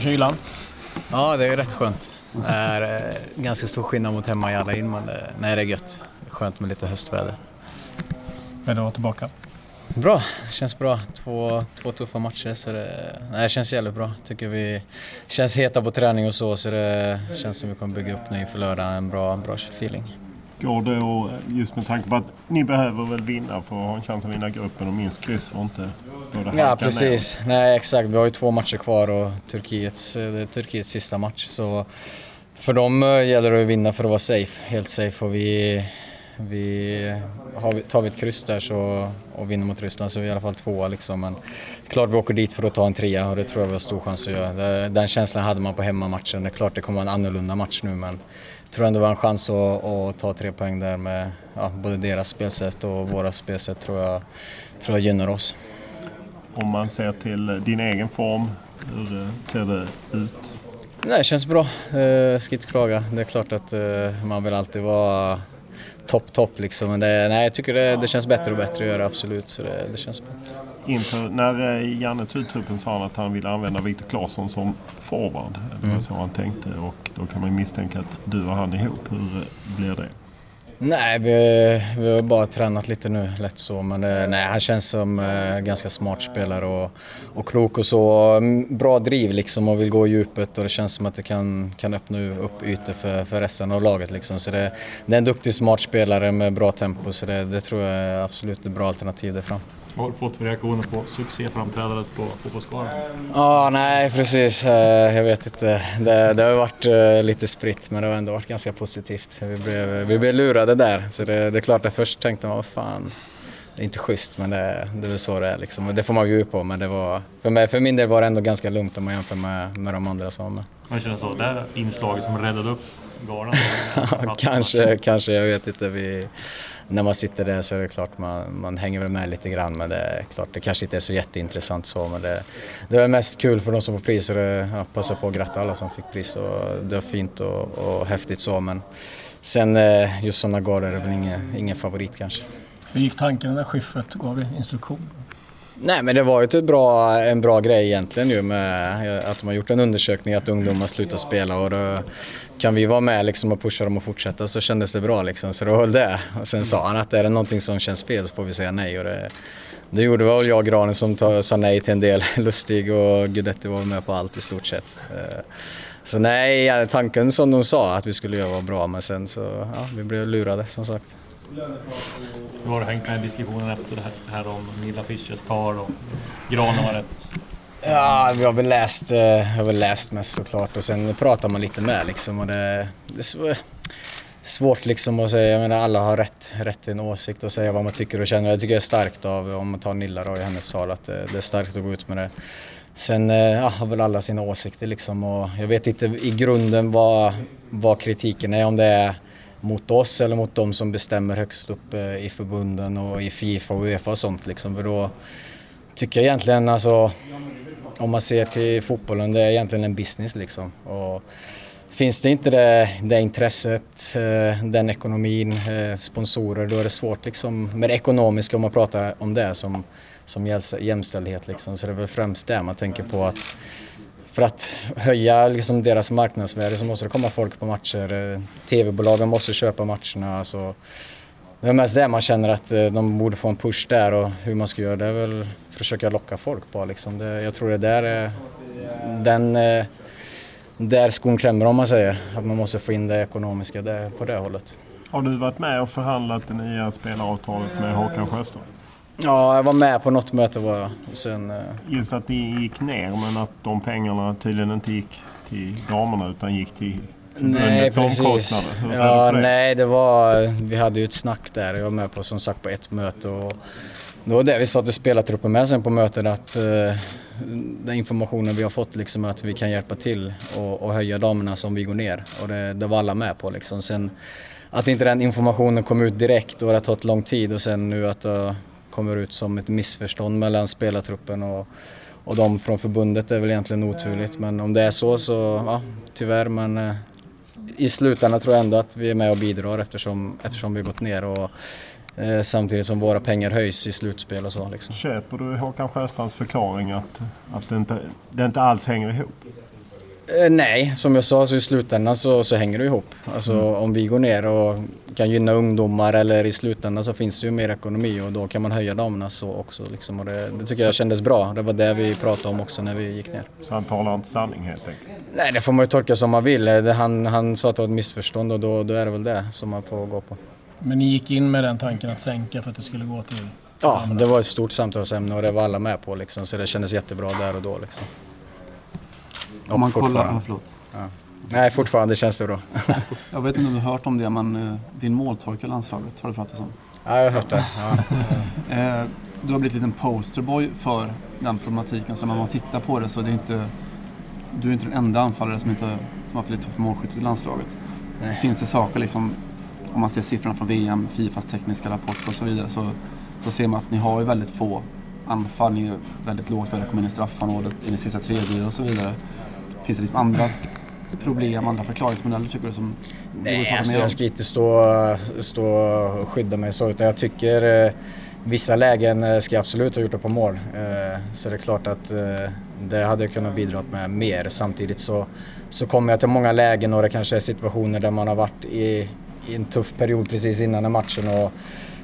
i kylan? Ja, det är rätt skönt. Det är eh, ganska stor skillnad mot hemma i alla in, men nej, det är gött. Skönt med lite höstväder. Är du tillbaka? Bra, det känns bra. Två, två tuffa matcher så det, nej, det känns jävligt bra. Tycker vi känns heta på träning och så så det känns som vi kommer bygga upp nu inför lördag en bra, bra feeling. Går och just med tanke på att ni behöver väl vinna för att ha en chans att vinna gruppen och minst kryss för inte både Ja precis, ner. nej exakt. Vi har ju två matcher kvar och Turkiets, det är Turkiets sista match så för dem eh, gäller det att vinna för att vara safe, helt safe och vi vi, har tar vi ett kryss där så, och vinner mot Ryssland så är vi i alla fall tvåa. Liksom. Men klart vi åker dit för att ta en trea och det tror jag vi har stor chans att göra. Den känslan hade man på hemmamatchen. Det är klart det kommer vara en annorlunda match nu men jag tror ändå vi har en chans att, att ta tre poäng där med ja, både deras spelsätt och våra spelsätt tror jag, tror jag gynnar oss. Om man ser till din egen form, hur ser det ut? Nej, det känns bra. Jag ska inte klaga. Det är klart att eh, man vill alltid vara topp, topp liksom. Men det, nej, jag tycker det, det, känns bättre och bättre att göra absolut. Så det, det känns bra. Inför, när eh, Janne tog truppen sa att han ville använda Viktor Claesson som forward. Det var mm. så han tänkte och då kan man misstänka att du och han ihop. Hur eh, blir det? Nej, vi, vi har bara tränat lite nu, lätt så. Men det, nej, han känns som eh, ganska smart spelare och, och klok och så. Mm, bra driv liksom och vill gå i djupet och det känns som att det kan, kan öppna upp ytor för, för resten av laget. Liksom. Så det, det är en duktig, smart spelare med bra tempo så det, det tror jag är absolut ett bra alternativ där fram. Vad har du fått för reaktioner på succéframträdandet på Fotbollsgalan? Ja, nej precis. Eh, jag vet inte. Det, det har varit eh, lite spritt men det har ändå varit ganska positivt. Vi blev, vi blev lurade där. Så det, det är klart att först tänkte man, vad fan. Det är inte schysst men det, det är väl så det är liksom. Det får man ju på men det var, för, mig, för min del var det ändå ganska lugnt om man jämför med, med de andra som var med. Man känner så, det här inslaget som räddade upp galan? kanske, kanske, jag vet inte. Vi, när man sitter där så är det klart man, man hänger väl med lite grann men det är klart det kanske inte är så jätteintressant så men det, det är mest kul för de som får pris och det, ja, passa på att gratta alla som fick pris och det var fint och, och häftigt så men sen eh, just sådana gårdar är väl ingen, ingen favorit kanske. Hur gick tanken när Schyffert gav dig instruktion? Nej men det var ju ett bra, en bra grej egentligen ju med eh, att de har gjort en undersökning att ungdomar slutar spela och då kan vi vara med liksom och pusha dem att fortsätta så kändes det bra liksom så då höll det. Och sen sa han att är det någonting som känns fel så får vi säga nej och det, det gjorde väl jag och Granen som ta, sa nej till en del. Lustig och Guidetti var med på allt i stort sett. Eh, så nej, tanken som de sa att vi skulle göra var bra men sen så, ja, vi blev lurade som sagt. Nu har du hängt med i diskussionen efter det här, om Nilla Fischers tal och Granen var rätt Ja, vi har väl läst, jag har väl läst mest såklart och sen pratar man lite med liksom och det, det är svårt liksom att säga, jag menar alla har rätt, rätt till en åsikt och säga vad man tycker och känner. Jag tycker det är starkt av, om man tar Nilla då i hennes tal, att det, är starkt att gå ut med det. Sen eh, ja, har väl alla sina åsikter liksom och jag vet inte i grunden vad, vad kritiken är, om det är mot oss eller mot de som bestämmer högst upp eh, i förbunden och i Fifa och Uefa och sånt liksom. För då tycker jag egentligen alltså om man ser till fotbollen, det är egentligen en business liksom. Och finns det inte det, det intresset, eh, den ekonomin, eh, sponsorer, då är det svårt liksom med det ekonomiska om man pratar om det som, som jämställdhet liksom. Så det är väl främst det man tänker på att för att höja liksom deras marknadsvärde så måste det komma folk på matcher. Eh, TV-bolagen måste köpa matcherna. Alltså, det är mest det man känner att eh, de borde få en push där och hur man ska göra det är väl försöka locka folk bara. liksom. Det, jag tror det är där, är den, där skon klämmer om man säger. Att man måste få in det ekonomiska där, på det hållet. Har du varit med och förhandlat det nya spelaravtalet med Håkan Sjöström? Ja, jag var med på något möte var jag. Sen, Just att det gick ner men att de pengarna tydligen inte gick till damerna utan gick till Nej, precis. Ja, det nej, det var... Vi hade ju ett snack där. Jag var med på som sagt på ett möte och det var det vi sa till spelartruppen med sen på mötet att uh, den informationen vi har fått liksom att vi kan hjälpa till och, och höja damerna som vi går ner och det, det var alla med på liksom. Sen att inte den informationen kom ut direkt och det har tagit lång tid och sen nu att det kommer ut som ett missförstånd mellan spelartruppen och, och de från förbundet är väl egentligen oturligt men om det är så så ja, tyvärr men eh, i slutändan tror jag ändå att vi är med och bidrar eftersom, eftersom vi gått ner och eh, samtidigt som våra pengar höjs i slutspel och så. Liksom. Köper du Håkan Sjöstrands förklaring att, att det, inte, det inte alls hänger ihop? Eh, nej, som jag sa så i slutändan så, så hänger det ihop. Alltså mm. om vi går ner och kan gynna ungdomar eller i slutändan så finns det ju mer ekonomi och då kan man höja damerna så också. Liksom. Och det, det, tycker jag kändes bra. Det var det vi pratade om också när vi gick ner. Så han talar inte sanning helt enkelt? Nej, det får man ju tolka som man vill. Det, han, han sa att det var ett missförstånd och då, då är det väl det som man får gå på. Men ni gick in med den tanken att sänka för att det skulle gå till Ja, det var ett stort samtalsämne och det var alla med på liksom, så det kändes jättebra där och då. Liksom. Om man kollar... Ja, förlåt. Ja. Nej, fortfarande känns det bra. jag vet inte om du har hört om det, men uh, din måltolk i landslaget har du pratat om? Ja, jag har hört det. Ja. uh, du har blivit en liten posterboy för den problematiken, så när man tittar på det så är det inte... Du är inte den enda anfallare som inte som har haft lite tufft målskytt i landslaget. Nej. Finns det saker liksom, om man ser siffrorna från VM, Fifas tekniska rapport och så vidare, så, så ser man att ni har ju väldigt få anfall. Ni är väldigt lågt för att komma in i straffområdet i den sista tredjedelen och så vidare. Finns det liksom andra problem, andra förklaringsmodeller tycker du som Nej, alltså jag ska inte stå, stå och skydda mig så utan jag tycker eh, vissa lägen eh, ska jag absolut ha gjort det på mål. Eh, så det är klart att eh, det hade jag kunnat bidra med mer. Samtidigt så, så kommer jag till många lägen och det kanske är situationer där man har varit i, i en tuff period precis innan matchen och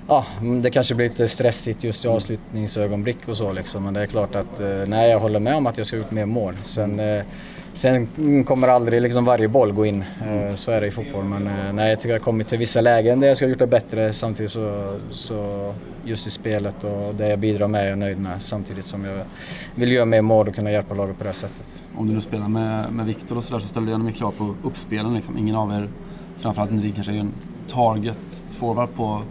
ja, det kanske blir lite stressigt just i avslutningsögonblick och så liksom. Men det är klart att eh, nej, jag håller med om att jag ska ut mer mål. Sen, eh, sen kommer aldrig liksom varje boll gå in. Eh, så är det i fotboll. Men nej, jag tycker jag har kommit till vissa lägen där jag ska ha gjort det bättre. Samtidigt så, så just i spelet och det jag bidrar med är jag nöjd med. Samtidigt som jag vill göra mer mål och kunna hjälpa laget på det sättet. Om du nu spelar med, med Viktor och sådär så ställer du gärna mer krav på uppspelen liksom. Ingen av er, framförallt ni kanske är en target forward på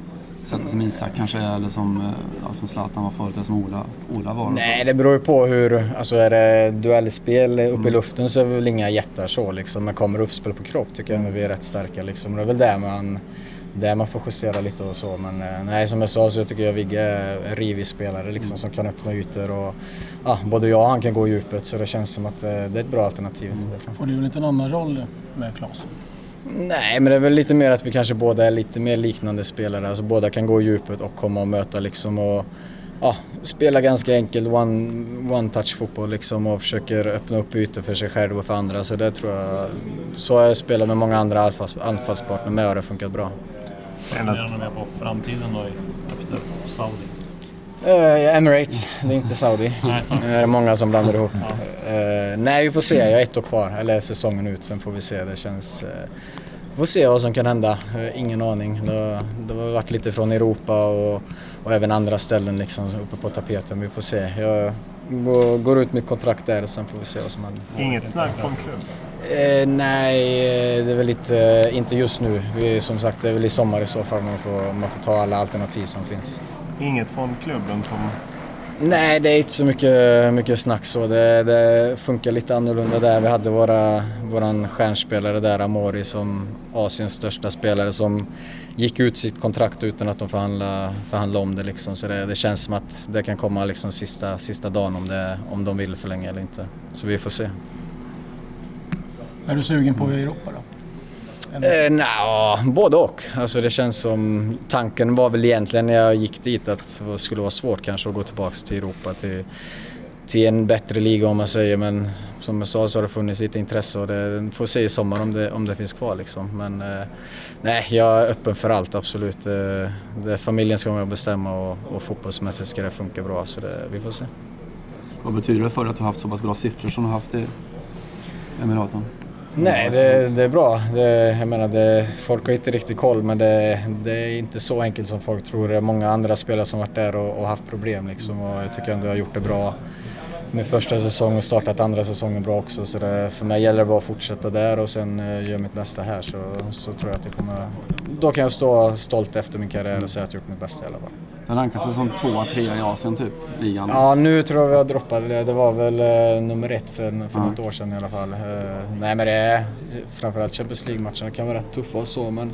sättet som Isak kanske är eller som, eh, ja, som Zlatan var förut eller som Ola, Ola var? Nej, det beror ju på hur... Alltså är det duellspel uppe mm. i luften så är det väl inga jättar så liksom. Men kommer uppspel på kropp tycker jag att vi är rätt starka liksom. Det är väl där man, där man får justera lite och så. Men eh, nej, som jag sa så tycker jag Vigge är en rivig spelare liksom mm. som kan öppna ytor och ja, både jag och han kan gå i djupet så det känns som att eh, det är ett bra alternativ. Mm. Får du en liten annan roll med Claesson? Nej, men det är väl lite mer att vi kanske båda är lite mer liknande spelare. Alltså båda kan gå i djupet och komma och möta liksom och ja, spela ganska enkelt one, one touch fotboll liksom och försöker öppna upp ytor för sig själv och för andra. Så det tror jag, så har jag spelat med många andra anfallspartner med och det har funkat bra. Funderar ni mer på framtiden då efter Saudi? Uh, Emirates, det är inte Saudi. det är många som blandar ihop. Ja. Uh, nej, vi får se. Jag har ett år kvar, eller säsongen ut. Sen får vi se. Det känns... Uh, vi får se vad som kan hända. Ingen aning. Det, det har varit lite från Europa och, och även andra ställen liksom uppe på tapeten. Vi får se. Jag går, går ut mitt kontrakt där och sen får vi se vad som händer. Inget snack från klubb? Eh, nej, det är väl lite, inte just nu. Vi, som sagt, det är väl i sommar i så fall man får, man får ta alla alternativ som finns. Inget från klubben som... Nej, det är inte så mycket, mycket snack så. Det, det funkar lite annorlunda där. Vi hade våra, våran stjärnspelare där, Amori, som Asiens största spelare som gick ut sitt kontrakt utan att de förhandlade, förhandlade om det. Liksom. Så det, det, känns som att det kan komma liksom sista, sista dagen om, det, om de vill förlänga eller inte. Så vi får se. Är du sugen på Europa då? Eh, Nja, både och. Alltså det känns som... Tanken var väl egentligen när jag gick dit att det skulle vara svårt kanske att gå tillbaka till Europa. Till, till en bättre liga om man säger men som jag sa så har det funnits lite intresse och det får se i sommar om det, om det finns kvar liksom. Men eh, nej, jag är öppen för allt absolut. Eh, det, familjen ska vara med och bestämma och, och fotbollsmässigt ska det funka bra så det, vi får se. Vad betyder det för dig att du har haft så pass bra siffror som du har haft i Emiraten? Nej, det, det, är bra. Det, jag menar, det, folk har inte riktigt koll men det, det, är inte så enkelt som folk tror. Det är många andra spelare som varit där och, och haft problem liksom, och jag tycker ändå jag har gjort det bra med första säsongen och startat andra säsongen bra också. Så det, för mig gäller det bara att fortsätta där och sen uh, göra mitt bästa här så, så tror jag att det kommer... Då kan jag stå stolt efter min karriär och säga att jag gjort mitt bästa i alla fall. Den rankas som tvåa, trea i Asien typ, ligan? Ja, nu tror jag vi har droppat. Det var väl uh, nummer ett för, för ja. något år sedan i alla fall. Uh, nej men det är framförallt Champions League-matcherna kan vara rätt tuffa och så men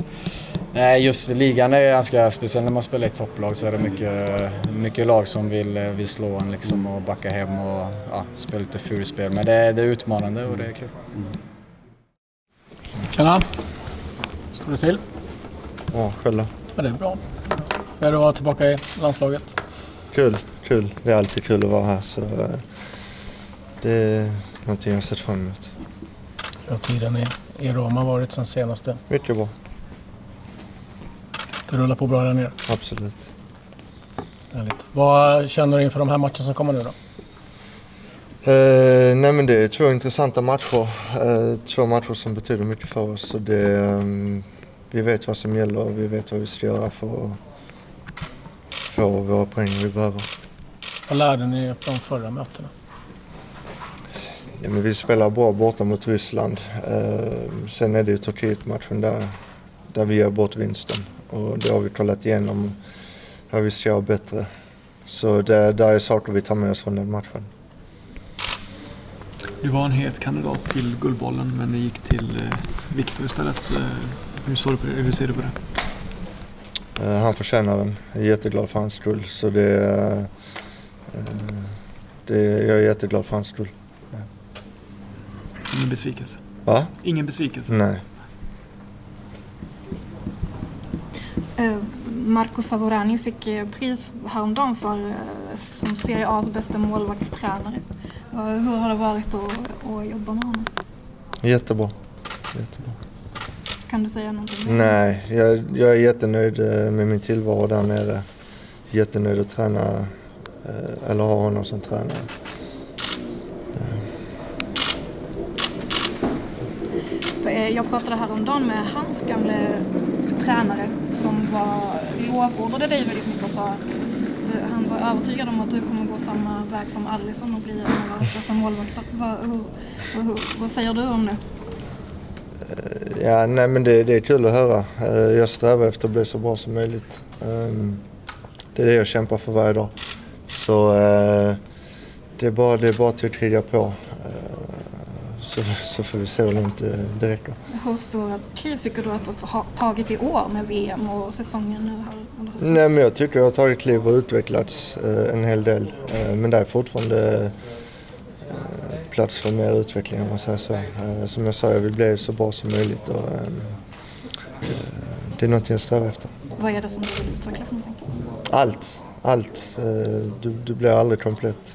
nej, just ligan är ganska speciell. När man spelar i topplag så är det mycket, mycket lag som vill, vill slå en liksom och backa hem och ja, spela lite fulspel. Men det, det är utmanande och det är kul. Mm. Tjena! Står det till? Ja, själv då? Ja, det är bra. Hur är det att vara tillbaka i landslaget? Kul, kul. Det är alltid kul att vara här så eh, det är någonting jag har sett fram emot. Hur har tiden i, i Roma varit sen senaste? Mycket bra, Det rullar på bra där nere. absolut. Härligt. Vad känner du inför de här matcherna som kommer nu då? Eh, nej men det är två intressanta matcher. Eh, två matcher som betyder mycket för oss. Så det, ehm, vi vet vad som gäller och vi vet vad vi ska göra för att få våra poäng vi behöver. Vad lärde ni er på de förra mötena? Ja, men vi spelar bra borta mot Ryssland. Eh, sen är det ju Turkiet-matchen där, där vi gör bort vinsten. Och det har vi kollat igenom vad vi ska göra bättre. Så det där är saker vi tar med oss från den matchen. Du var en het kandidat till Guldbollen men det gick till eh, Viktor istället. Eh, hur, du på det? hur ser du på det? Eh, han förtjänar den. Jag är jätteglad för hans skull. Så det, eh, det, jag är jätteglad för hans skull. Ingen besvikelse? Va? Ingen besvikelse? Nej. Eh, Marco Savorani fick pris häromdagen för, som Serie A's bästa målvaktstränare. Hur har det varit att, att jobba med honom? Jättebra. Jättebra. Kan du säga någonting? Nej, jag, jag är jättenöjd eh, med min tillvaro där nere. Jättenöjd att träna, eh, eller ha honom som tränare. Eh, Jag pratade häromdagen med hans gamla tränare som var lovordade dig väldigt mycket och sa att du, han var övertygad om att du kommer gå samma väg som Alisson och bli en av världens bästa målvakter. Vad, hur, hur, vad säger du om det? Ja, nej men det, det är kul att höra. Eh, Jag strävar efter att bli så bra som möjligt. Ehm, Det är det jag kämpar för varje dag. Så eh, det är bara, det är bara till att kriga på. Eh, Så, så får vi se hur långt det, räcker. Hur stora kliv tycker du att du har tagit i år med VM och säsongen nu här? Nej men jag tycker jag har tagit kliv och utvecklats eh, en hel del. Eh, Men det är fortfarande eh, plats för mer utveckling om man säger så. Eh, Som jag sa, jag vill bli så bra som möjligt och ehm, eh, det är någonting jag strävar efter. Vad är det som du vill utveckla för någonting? Allt, allt. Eh, Du, du blir aldrig komplett.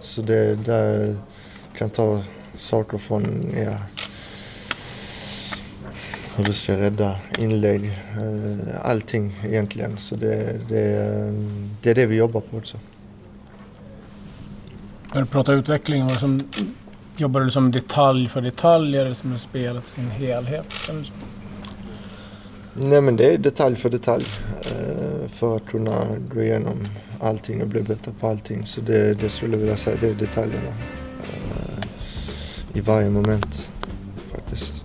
Så det där kan ta saker från, ja, hur du ska rädda inlägg, eh, allting egentligen. Så det, det, eh, det är det vi jobbar på också. När du pratar utveckling, var som, jobbar du som detalj för detalj eller som en spelet i sin helhet? Nej men det är detalj för detalj eh, för att kunna gå igenom allting och bli bättre på allting. Så det, det skulle jag vilja säga, det är detaljerna eh, i varje moment faktiskt.